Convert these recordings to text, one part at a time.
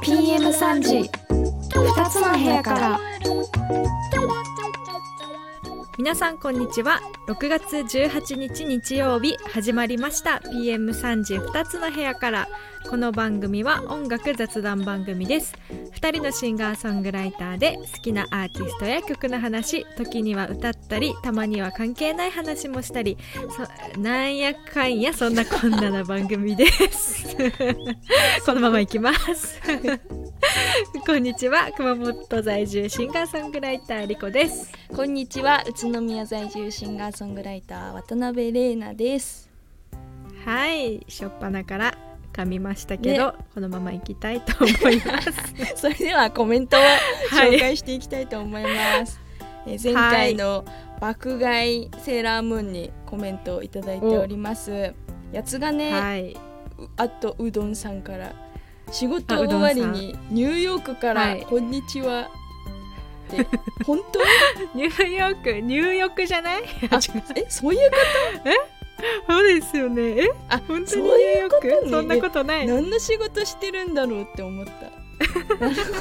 PM3 時。2つの部屋から。皆さんこんにちは。6月18日日曜日始まりました。PM3 時2つの部屋から。この番組は音楽雑談番組です。2人のシンガーソングライターで好きなアーティストや曲の話時には歌ったりたまには関係ない話もしたりそなんやかんやそんなこんなな番組です。このままいきます。こんにちは熊本在住シンガーソングライターリコです。こんにちは宇都宮在住シンガーソングライター渡辺玲奈です。はいしょっぱなから噛みましたけど、ね。このままいきたいと思います。それではコメントをはい。紹介していきたいと思います、えー前回の爆買いセーラームーンにコメントをいただいております。やつがね、はい、うあとうどんさんから。仕事終わりにニューヨークから、はい。こんにちは。って 本当？ニューヨークニューヨークじゃない？あえそういうこ そうですよね。え？あ本当にそうニューヨーいうことねク？そんなことない？と何の仕事してるんだろうって思った。なるほ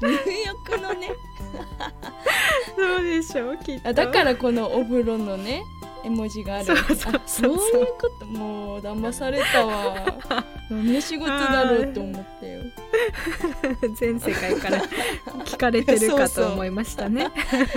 どニューヨークのね。そうでしょうきっと。あだからこのお風呂のね絵文字がある。そうそうそうあそういうこと？もう騙されたわ。何の仕事だろうって思ったよ。全世界から聞かれてるかと思いましたね。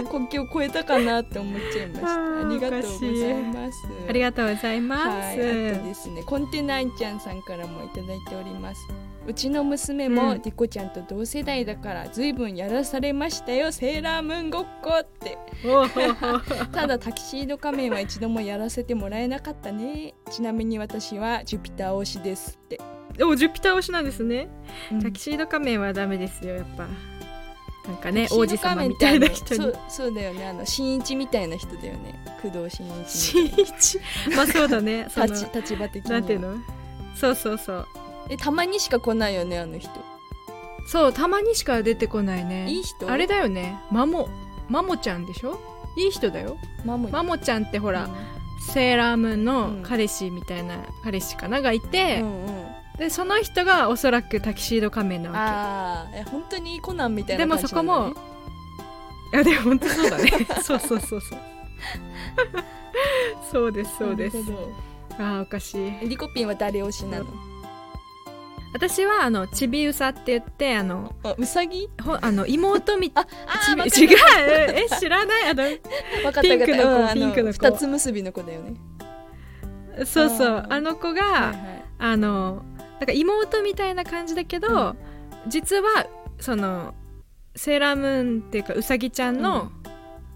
国境を越えたかなって思っちゃいました。ありがとうございます。ありがとうございます、はい、あとですねコンテナンちゃんさんからもいただいております。うちの娘もうん。リコちゃんと同世代だからずいぶんやらされましたよ。セーラームーンごっこって。ただタキシード仮面は一度もやらせてもらえなかったね。ちなみに私はジュピター推しですって、おジュピター推しなんですね、うん。タキシード仮面はダメですよやっぱ。なんかね王子様みたいな人そうそうだよね。あの新一みたいな人だよね。工藤新一新一？まあそうだね。立ち立場的には。なんていうの？そうそうそう。えたまにしか来ないよねあの人。そうたまにしか出てこないね。いい人？あれだよね。マモマモちゃんでしょ？いい人だよ。マモマモちゃんってほほら、セーラームーンうのん。彼氏みたいな、彼氏かながいうんて、うん。でその人がおそらくタキシード仮面なわああえ本当にコナンみたけでもいな感じそこもいやでも本当そうだね。そうそうそうそう。そうですそうです。あーおかしい。えリコピンは誰推しなの？私はあのちびうさって言ってあのあウサギほあの妹みああー違うえ知らないあのわかったピンクの子わかったピンクの子。二つ結びの子だよね。そうそうあの子が、はいはい。あのなんか妹みたいな感じだけど、うん。実はそのセーラームーンっていうかうさぎちゃんの,、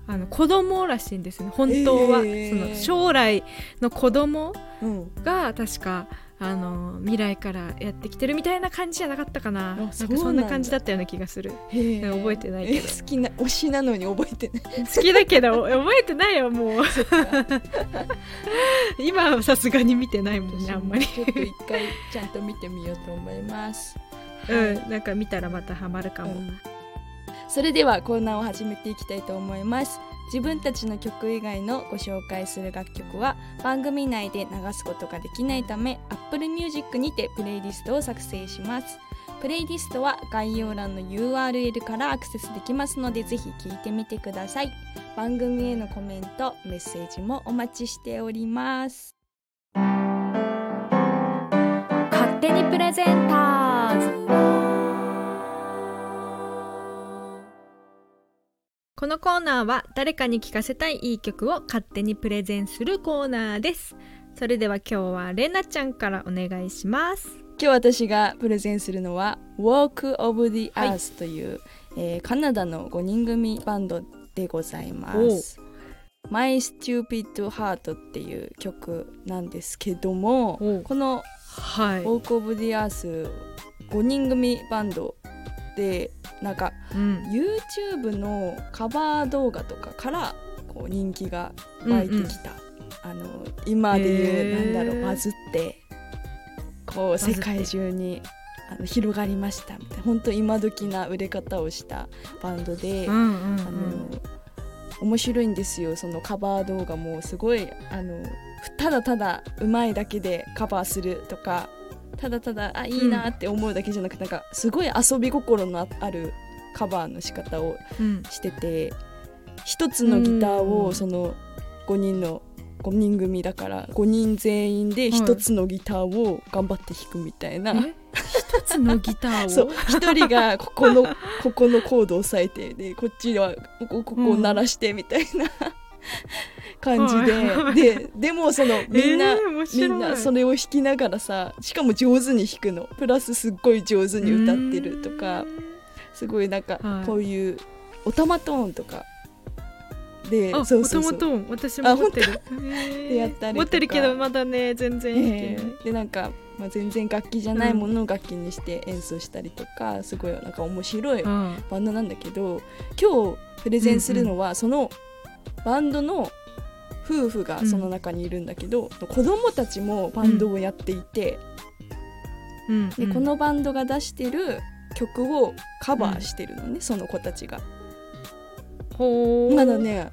あの子供らしいんですね。本当は、へー。その将来の子供うん。が確かあの未来からやってきてるみたいな感じじゃなかったかな。なんかそんな感じだったような気がする。覚えてないけど。え好きな推しなのに覚えてない。好きだけど覚えてないよもう。今はさすがに見てないもんねあんまり。ちょっと一回ちゃんと見てみようと思います。うんなんか見たらまたハマるかも、うん。それではコーナーを始めていきたいと思います自分たちの曲以外のご紹介する楽曲は番組内で流すことができないため Apple Music にてプレイリストを作成します。プレイリストは概要欄の URL からアクセスできますのでぜひ聞いてみてください。番組へのコメントメッセージもお待ちしております。勝手にプレゼンターズ。このコーナーは誰かに聴かせたいいい曲を勝手にプレゼンするコーナーです。それでは今日はれなちゃんからお願いします。今日私がプレゼンするのは Walk of the はい。Earth という、えーカナダの5人組バンドでございます。My Stupid Heart っていう曲なんですけどもこのはい、Walk of the Earth 5人組バンドでなんかうん、YouTube のカバー動画とかからこう人気が湧いてきた、あの今でいう、なんだろうバズってこう世界中にあの広がりましたみたいな。本当今時な売れ方をしたバンドで、うんうんうん。あの面白いんですよ。そのカバー動画もすごいあのただただうまいだけでカバーするとかただただあいいなって思うだけじゃなくて、なんかすごい遊び心のああるカバーの仕方をうん。してて一つのギターうん。をその5人の5人組だから5人全員で一つのギターを頑張って弾くみたいな、え？一つのギターを？そう。一人がここのここのコードを押さえてでこっちはここここを鳴らしてみたいな、感じで、はい。ででもそのみんな、えー面みんなそれを弾きながらさしかも上手に弾くの。プラスすっごい上手に歌ってるとかすごいなんかはい。こういうオタマトーンとかであそうそうそう。オタマトーン私も持ってる。へーでやったり持ってるけどまだね全然弾けない、えーでなんか、まあ、全然楽器じゃないものを楽器にして演奏したりとか、すごいなんか面白いうん。バンドなんだけど今日プレゼンするのは、そのバンドの夫婦がその中にいるんだけど、子供たちもバンドをやっていて、うん。うん。でこのバンドが出してる曲をカバーしてるのね、その子たちが。まだね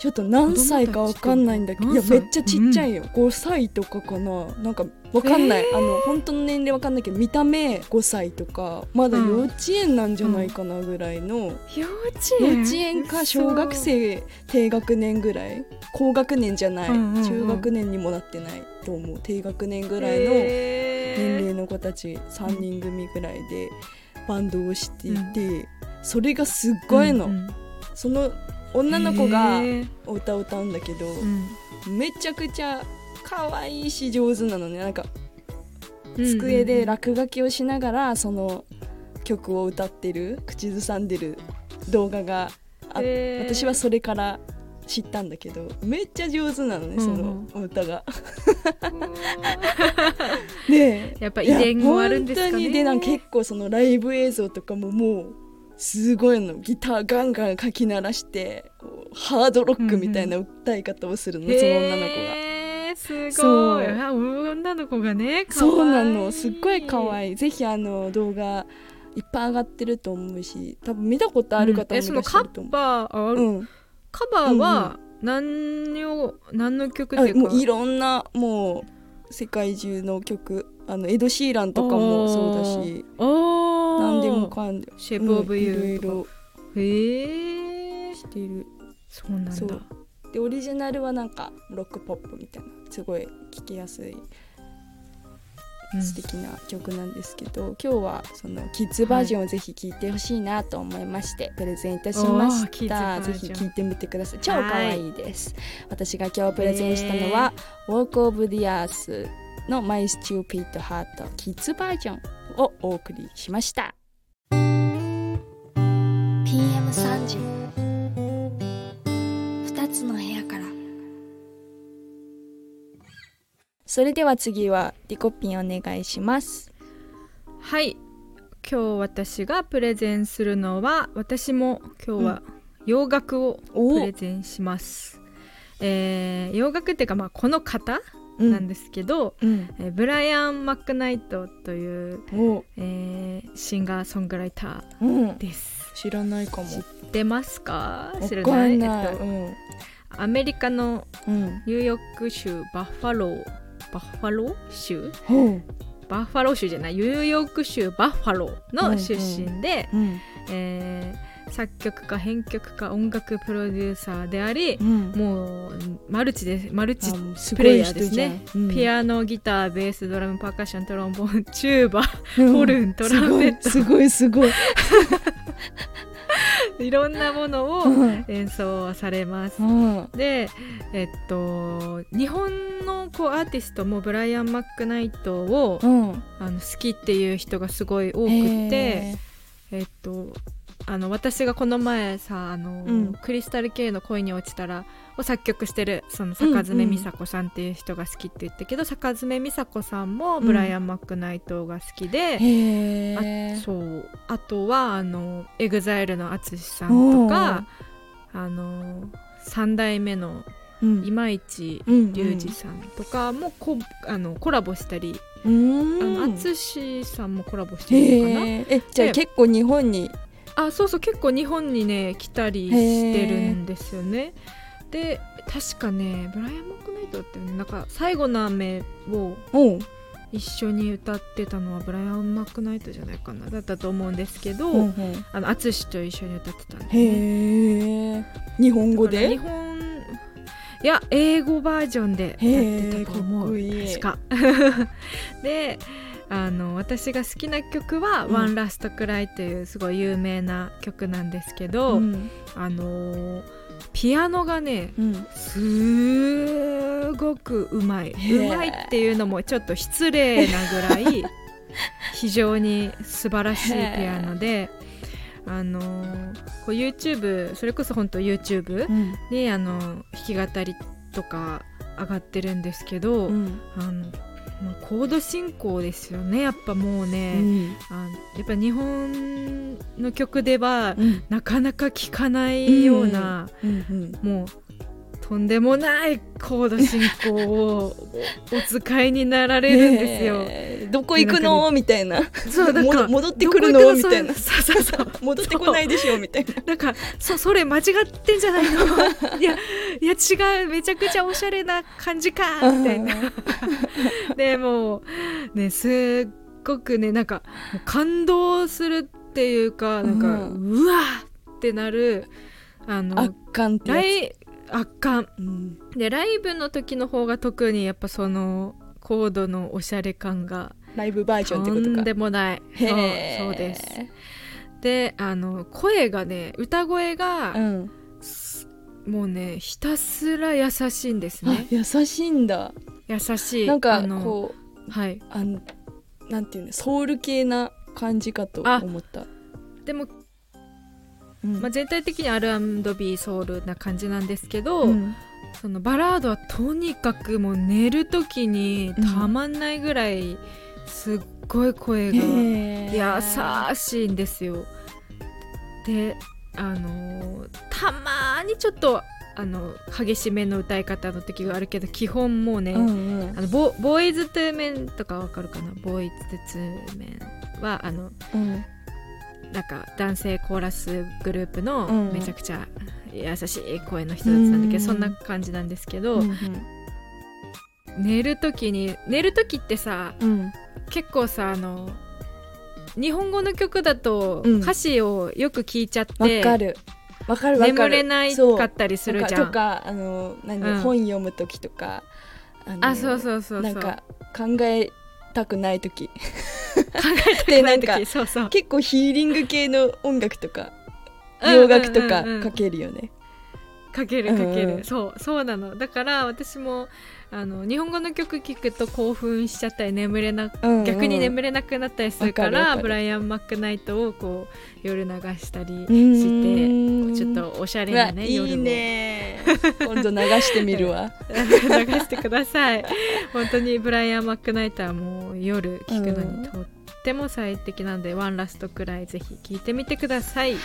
ちょっと何歳かわかんないんだけどいやめっちゃちっちゃいよ、5歳とかかな。なんかわかんない、あの本当の年齢わかんないけど見た目5歳とかまだ幼稚園なんじゃないかなぐらいの、幼稚幼園稚園か小学生低学年ぐらい？高学年じゃない、うんうんうん。中学年にもなってないと思う。低学年ぐらいの年齢の子たち3人組ぐらいでバンドをしていて、それがすっごいの、うんうん。その女の子が歌を歌うんだけど、うん。めちゃくちゃ可愛いし上手なのね。なんかうん机で落書きをしながらその曲を歌ってる口ずさんでる動画があへー。私はそれから知ったんだけどめっちゃ上手なのねそのお歌が。でやっぱ遺伝もあるんですかね。本当に。でなんか結構そのライブ映像とかももうすごいの。ギターガンガンかき鳴らしてハードロックみたいな歌い方をするの、その女の子が。すごい。あ女の子がねそうなの。すっごい可愛い。ぜひあの動画いっぱい上がってると思うし多分見たことある方もいらっしゃると思う、バーあうん。カバーは何を何の曲ってあいうか？もういろんなもう世界中の曲。あのエド・シーランとかもそうだし。何でもかんでシェイプオブユうんいーとかろいへえろしてる。そうなんだでオリジナルはなんかロックポップみたいなすごい聴きやすいうん。素敵な曲なんですけど、今日はそのキッズバージョンをぜひ聴いてほしいなと思いまして、プレゼンいたしました。ぜひ聴いてみてください。超可愛いです。私が今日プレゼンしたのは「Walk of the Earth」の「My Stupid Heart」キッズバージョンをお送りしました。PM3 時それでは次はリコピンお願いします。はい。今日私がプレゼンするのは私も今日は洋楽をおプレゼンします、えー洋楽っていうかまあこの方うなんですけど、うん。えーブライアン・マックナイトという、おえーシンガーソングライタうん。ーです。知らないかも。知ってますか？知らない？んない、えっとうん。アメリカのうん。ニューヨーク州バッファローバッファロー州バッファロー州じゃない。ニューヨーク州バッファローの出身で、うん。えー作曲家編曲家音楽プロデューサーでありう、ん。もうマルチでマルチプレイヤーですね。うん。ピアノギターベースドラムパーカッショントロンボーンチューバうん。ホルントランペット。すごいすごいす いろんなものを演奏されます。うん。でえっと日本のこうアーティストもブライアン・マックナイトをうん。あの好きっていう人がすごい多くてへえっとあの私がこの前さあの、うん。 Crystal Kay の恋に落ちたらを作曲してるその坂詰美紗子さんっていう人が好きって言ったけど、坂詰美紗子さんもブライアン・マックナイトが好きで、ーへえあそう。あとはあの EXILE の ATSUSHI さんとかあの3代目のうん。今市うん隆二さんとかもこあのコラボしたり、うん。あの淳さんもコラボしてるのかな、へええじゃあで結構日本にあそうそう結構日本にね来たりしてるんですよね。で確かねブライアン・マックナイトってねなんか最後の雨を一緒に歌ってたのはブライアン・マックナイトじゃないかな。だったと思うんですけど、うんう。んあの淳と一緒に歌ってたんで、ね、日本語だから日で本いや英語バージョンでやってたと思う。確か。であの私が好きな曲は「うん。ワンラストクライというすごい有名な曲なんですけど、うん。あのピアノがねうん。すごくうまい。うまいっていうのもちょっと失礼なぐらい 非常に素晴らしいピアノであのこう YouTube それこそ本当 YouTube うん。にあの弾き語りとか上がってるんですけど、うん。あのまあコード進行ですよね。やっぱもううね、ん。あやっぱ日本の曲ではうん。なかなか聴かないような、もうとんでもないコード進行をおお使いになられるんですよ。どこ行くの？みたいな。そうなんか戻戻ってくるの？みたいな。そうそうそう。戻ってこないでしょ？みたいな。なんかそそれ間違ってんじゃないの？いやいや違うめちゃくちゃおしゃれな感じかみたいな。でもうねすっごくねなんか感動するっていうかなんか、ううわーってなるあの圧巻ってや圧巻。つ、うん。でライブの時の方が特にやっぱそのコードのおしゃれ感がライブバージョンってとことか。んでもない。そうそうです。であの声がね歌声が、うん。もうねひたすら優しいんですあね優しいんだ。優しい。なんかあのこうはい。あのなんていうのソウル系な感じかとあ思った。でも、うん。まあ、全体的に R&B ソウルな感じなんですけど、うん。そのバラードはとにかくもう寝る時にたまんないぐらいすっごい声が優しいんですよ。であのーたまーにちょっとあの激しめの歌い方の時があるけど基本もうね、うんうん。あのボボーイズ・トゥーメンとかわかるかな？ボーイズ・トゥーメンはあのうんなんか男性コーラスグループのうん。めちゃくちゃ優しい声の人たちなんだけど、うん。そんな感じなんですけど、うん寝る時に寝る時ってさうん。結構さあの日本語の曲だとうん。歌詞をよく聞いちゃっわて、かる。わかるわかる。眠れないそうかったりするじゃん。とかあの何、うん。本読む時とかあそうそうそうそう。なんか考えたくない時。考えてないでなん時そうそう。結構ヒーリング系の音楽とかうん洋楽とかうんうん。うんかけるよね。かけるかける、うんそうそうなの。だから私もあの日本語の曲聴くと興奮しちゃったり眠れなうんうん逆に眠れなくなったりするから、ブライアン・マックナイトをこう夜流したりうしてちょっとおしゃれなねいい夜を。ね 今度流してみるわ。流してください。本当にブライアン・マックナイトはもう夜聴くのにとっても最適なので、ワンラストくらいぜひ聴いてみてください。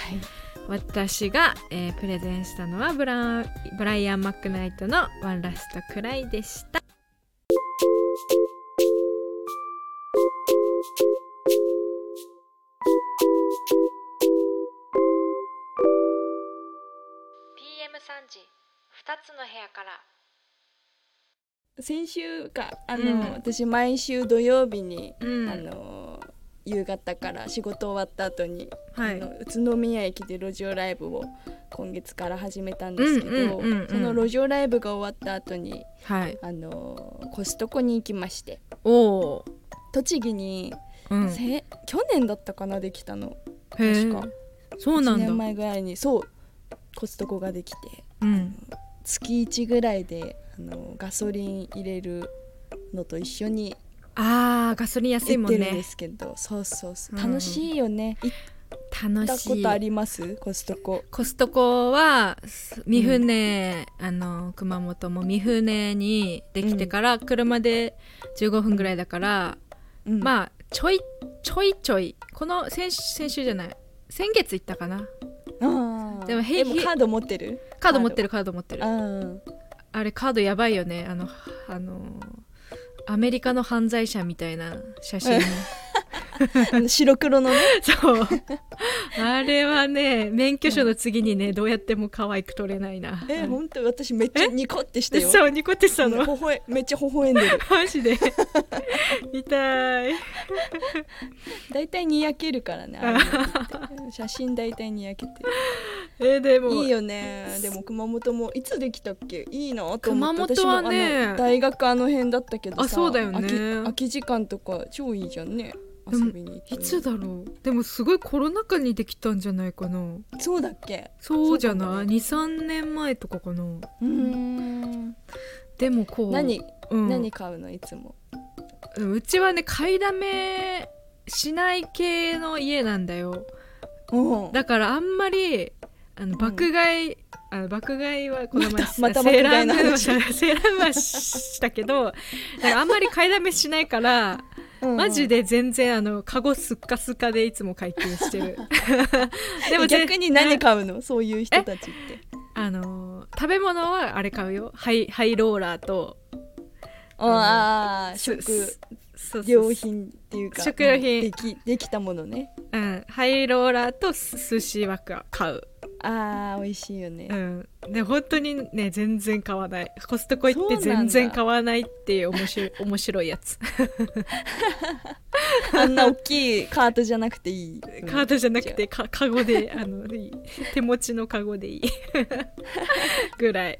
私が、えープレゼンしたのはブラブライアン・マックナイトの「ワンラストくらい」でしたつの部屋から。先週かあの、うん。私毎週土曜日に、うん。あの夕方から仕事終わった後に、はい。あの宇都宮駅で路上ライブを今月から始めたんですけど、その路上ライブが終わった後にはい。あのコストコに行きまして。おお栃木に、うん。せ去年だったかなできたの。確か。1そうなんだ。年前ぐらいにそうコストコができて。うん月1ぐらいであのガソリン入れるのと一緒にあーガソリン安いもん行ってるんでねすけど、そうそうそう。うん。楽しいよね、行った楽しい。ことあります？コストコ。コストコは三船、あの熊本も三船にできてから車で15分ぐらいだから、うん。まあちょいちょいちょい。この先週先週じゃない。先月行ったかなでもへいカード持ってる？カード持ってるカード持ってる。ああれカードやばいよね。あのあのアメリカの犯罪者みたいな写真 白黒のね。そう。あれはね免許証の次にねどうやっても可愛く撮れないな。え本当？私めっちゃニコってしたよ。そうニコってしたの？ほほえめっちゃ微笑んでる。マジで？痛い。大体にやけるからね写真大体にやけて。えでも。るいいよね。でも熊本もいつできたっけ？いいなと思って。熊本はね。大学あの辺だったけどさあそうだよね。空き時間とか超いいじゃんね遊びに行っていつだろう。でもすごいコロナ禍にできたんじゃないかな。そうだっけ？そうじゃない、ね。23年前とかかな。うーん。でもこう何、うん、何買うの？いつも。うんうちはね買いだめしない系の家なんだよ。う。んだからあんまりあの爆買い、あの爆買いはこの前またまた セーラームーンしたけどあんまり買いだめしないからマジでで全然あのカゴスッカスカでいつも会計してる。でぜ逆に何買うの？そういう人たちって。あのー食べ物はあれ買うよ。ハイハイローラーとああす食料品っていうか食料品。できできたものね。うん、ハイローラーと寿司枠は買う、あー美味しいよね。うん、で本当にね全然買わない。コストコ行って全然買わないっていう面白い 面白いやつ。あんな大きいカートじゃなくていい。カートじゃなくてかカゴであの手持ちのカゴでいい。ぐらい、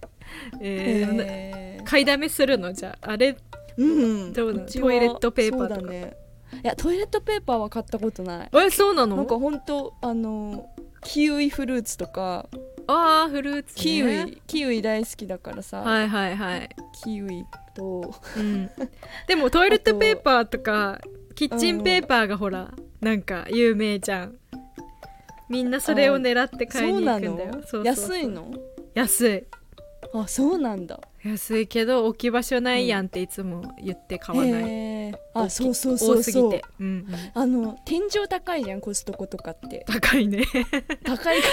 えーへー。買いだめするの？じゃああれ？うん。どうトイレットペーパーとか。ね。いやトイレットペーパーは買ったことない。えそうなの？なんかほんとあのキウイフルーツとか。ああフルーツ、ね、キウイキウイ大好きだからさ、はいはいはい、キウイと。うん、でもトイレットペーパーとかキッチンペーパーがほら、なんか有名じゃん。みんなそれを狙って買いに行くんだよ。そう安いの？安い。あそうなんだ。安いけど置き場所ないやんっていつも言って買わない、へー。大きあそうそうそうそう。うんうん、あの天井高いじゃんコストコとかって。高いね。高いか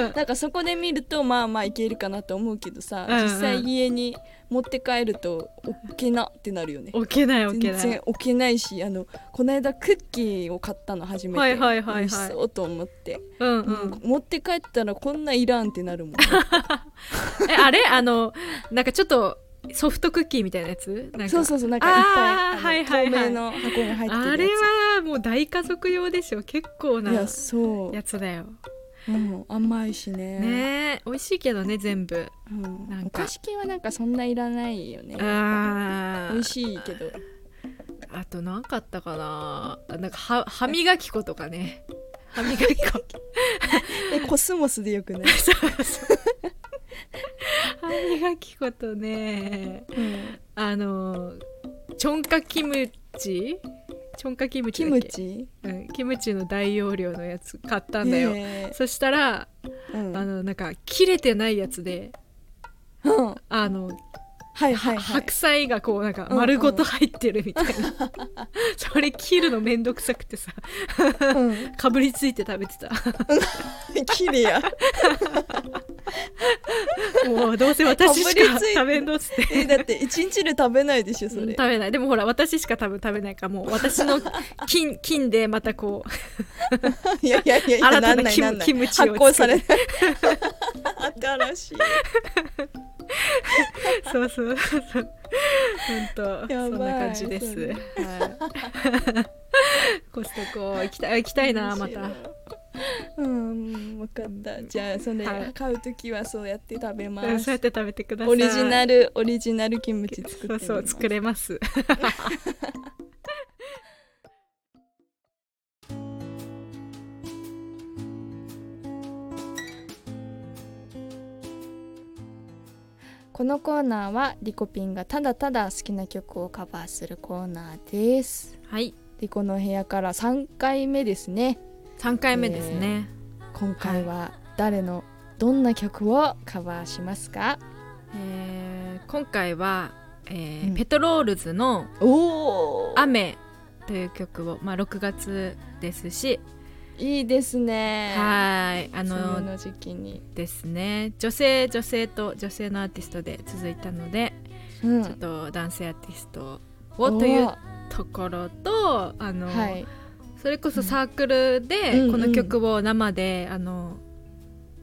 ら。なんかそこで見るとまあまあいけるかなと思うけどさ、うんうん。実際家に持って帰ると置けなってなるよね。置けない置け全ない。然置けないしあのこの間クッキーを買ったの初めて、はいはいはいはい。美味しそうと思って、うんううん。ん、持って帰ったらこんないらんってなるもん えあれ？あのなんかちょっとソフトクッキーみたいなやつ？そうそうそうなんかいっぱいはいはいはい。透明の箱に入ってるやつ。あれはもう大家族用でしょ結構ないやつだよ。うん、甘いしね。ねえ美味しいけどね全部。うん、なんか。お菓子系はなんかそんないらないよね。あ美味しいけど。あと何かあったかな。なんかは歯磨き粉とかね。歯磨き粉。えコスモスでよくない、歯磨き粉とね。うん、あのチョンカキムチ？チョンカキムチキだっけ？ムチ？うん、キムチの大容量のやつ買ったんだよ。へそしたらーうん。あのなんか切れてないやつでうん。あのはいはいはい。白菜がこうなんか丸ごと入ってるみたいな、それ切るのめんどくさくてさ。うん。かぶりついて食べてた。綺麗やもうどうせ私しか食べんのっつって。えだって一日で食べないでしょそれ。うん食べない。でもほら私しか多分食べないからもう私の金 金でまたこう。いやいやいやいや新たなんキムチを発酵され作ない。新しいそうそう。そ う本当そんな感じです、はい、コストコ行きたい行きたいなまた。うん分かった。じゃあそれ、はい。買う時はそうやって食べまうんすそうやって食べてください。オリジナルオリジナルキムチ作そうそう作れます このコーナーはリコピンがただただ好きな曲をカバーするコーナーです。はい。リコの部屋から3回目ですね。3回目ですね、今回は誰のどんな曲をカバーしますか？えー今回は、えーうん。ペトロールズの「おお雨」という曲を、まあ、6月ですしいいですね。はい。あのの時期に、ですね。女性女性と女性のアーティストで続いたので、うん。ちょっと男性アーティストをというところとあの、はい。それこそサークルでうんこの曲を生で、あの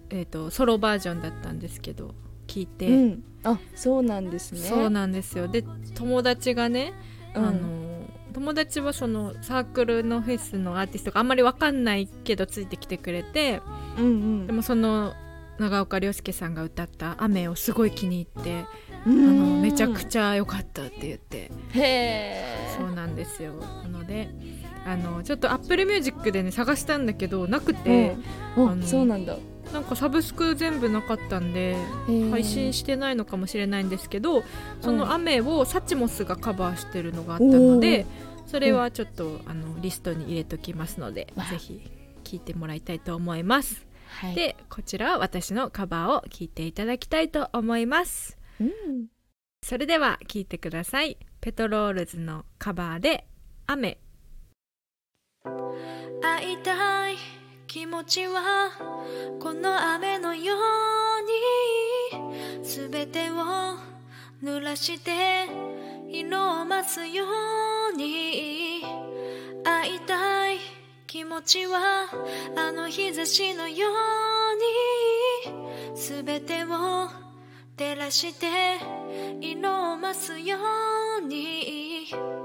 えー、とソロバージョンだったんですけど聞いて、うん、あそうなんですね。そうなんですよ。で友達がね、うん。あの友達はそのサークルのフェスのアーティストがあんまり分かんないけどついてきてくれてうんうん。でもその長岡亮介さんが歌った「雨」をすごい気に入ってああのめちゃくちゃ良かったって言って。ゃへえ。そうなんですよ。なのであのちょっと Apple Music でね探したんだけどなくて、うん、そうなんだなんかサブスク全部なかったんで配信してないのかもしれないんですけどその雨をサチモスがカバーしてるのがあったのでそれはちょっとあのリストに入れときますのでぜひ聴いてもらいたいと思います。はい、でこちらは私のカバーを聴いていただきたいと思います。うん、それでは聴いてください。ペトロールズのカバーで雨。会いたい気持ちはこの雨のように全てを濡らして色を増すように会いたい気持ちはあの日差しのように全てを照らして色を増すように。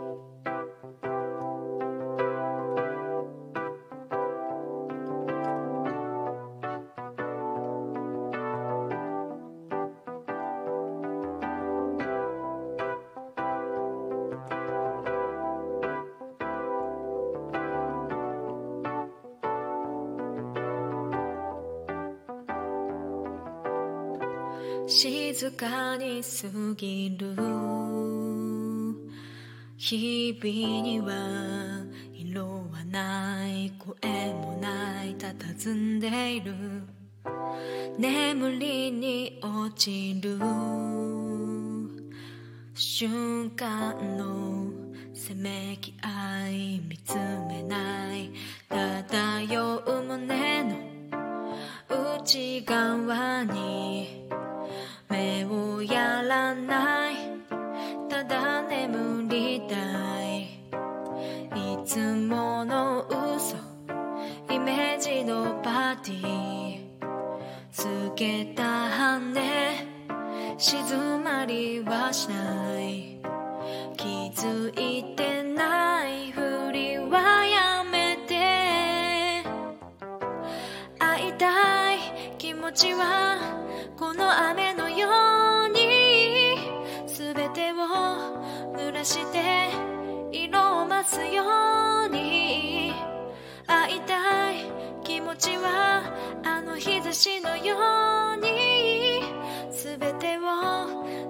静かに過ぎる。日々には色はない声もない佇んでいる。眠りに落ちる。瞬間のせめき合い見つめない。漂う胸つもの嘘。イメージのパーティー。つけた羽静まりはしない。気づいてないふりはやめて。会いたい気持ちはこの雨のように。全てを濡らして色を増すように会いたい気持ちはあの日差しのように。全てを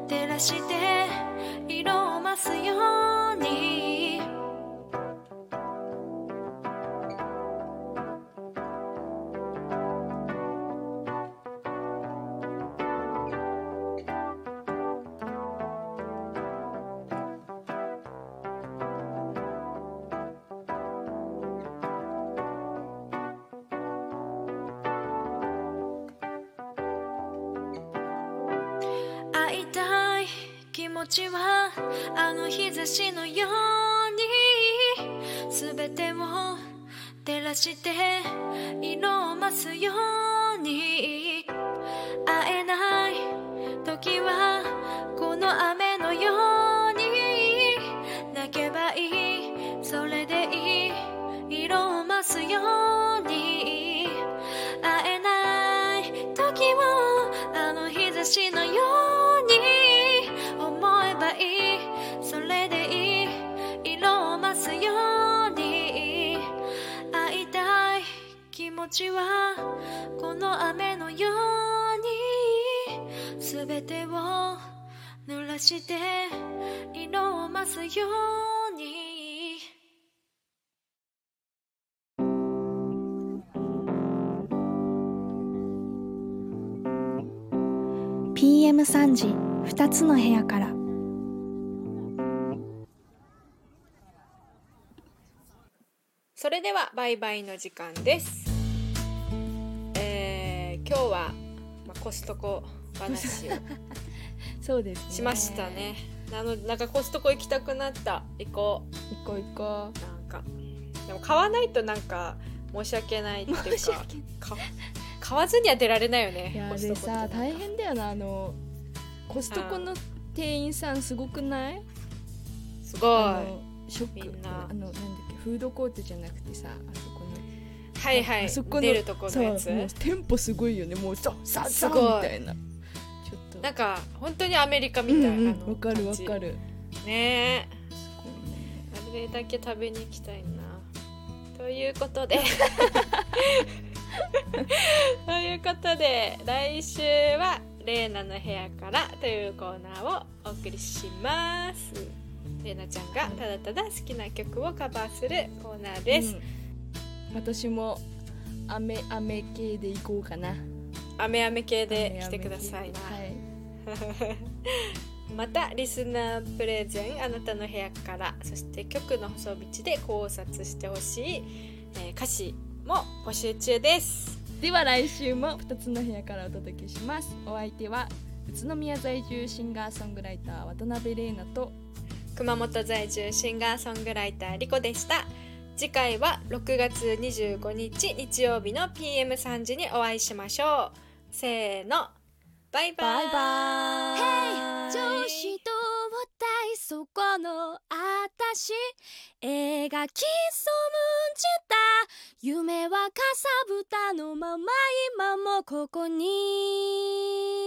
照らして色を増すように。気持ちはあの日差しのように全てを照らして色を増すように会えない時はちはこの雨のように全てを濡らして色を増すように。PM3 時2つの部屋から。それではバイバイの時間ですコストコ話を。そうですね。しましたね。なのなんかコストコ行きたくなった。行こ行こう行こう。なんか。でも買わないとなんか申し訳ないっていうかか買わずには出られないよねいやでさ大変だよな。あのコストコの店員さんすごくない？すごい。あのショック。みんな。あのなんだっけフードコートじゃなくてさあのはいはい。あそこの出るとこのやつ？テンポすごいよね。もうさささみたいな。ちょっと。なんか本当にアメリカみたい、うんうんあのわかるわかる。ね。えあれだけ食べに行きたいな。ということで。ということで来週は「レーナの部屋から」というコーナーをお送りします。レーナちゃんがただただ好きな曲をカバーするコーナーです、うん私も雨雨系で行こうかな。雨雨系で来てくださいな、はい。またリスナープレゼンあなたの部屋からそして曲の細道で考察してほしい、えー歌詞も募集中です。では来週も2つの部屋からお届けします。お相手は宇都宮在住シンガーソングライター渡辺玲奈と熊本在住シンガーソングライターリコでした次回は6月25日日曜日の PM3 時にお会いしましょう。せーの。バイバイ。バイバーイ。女子と大そこのあたし。描きそむじた。夢はかさぶたのまま今もここに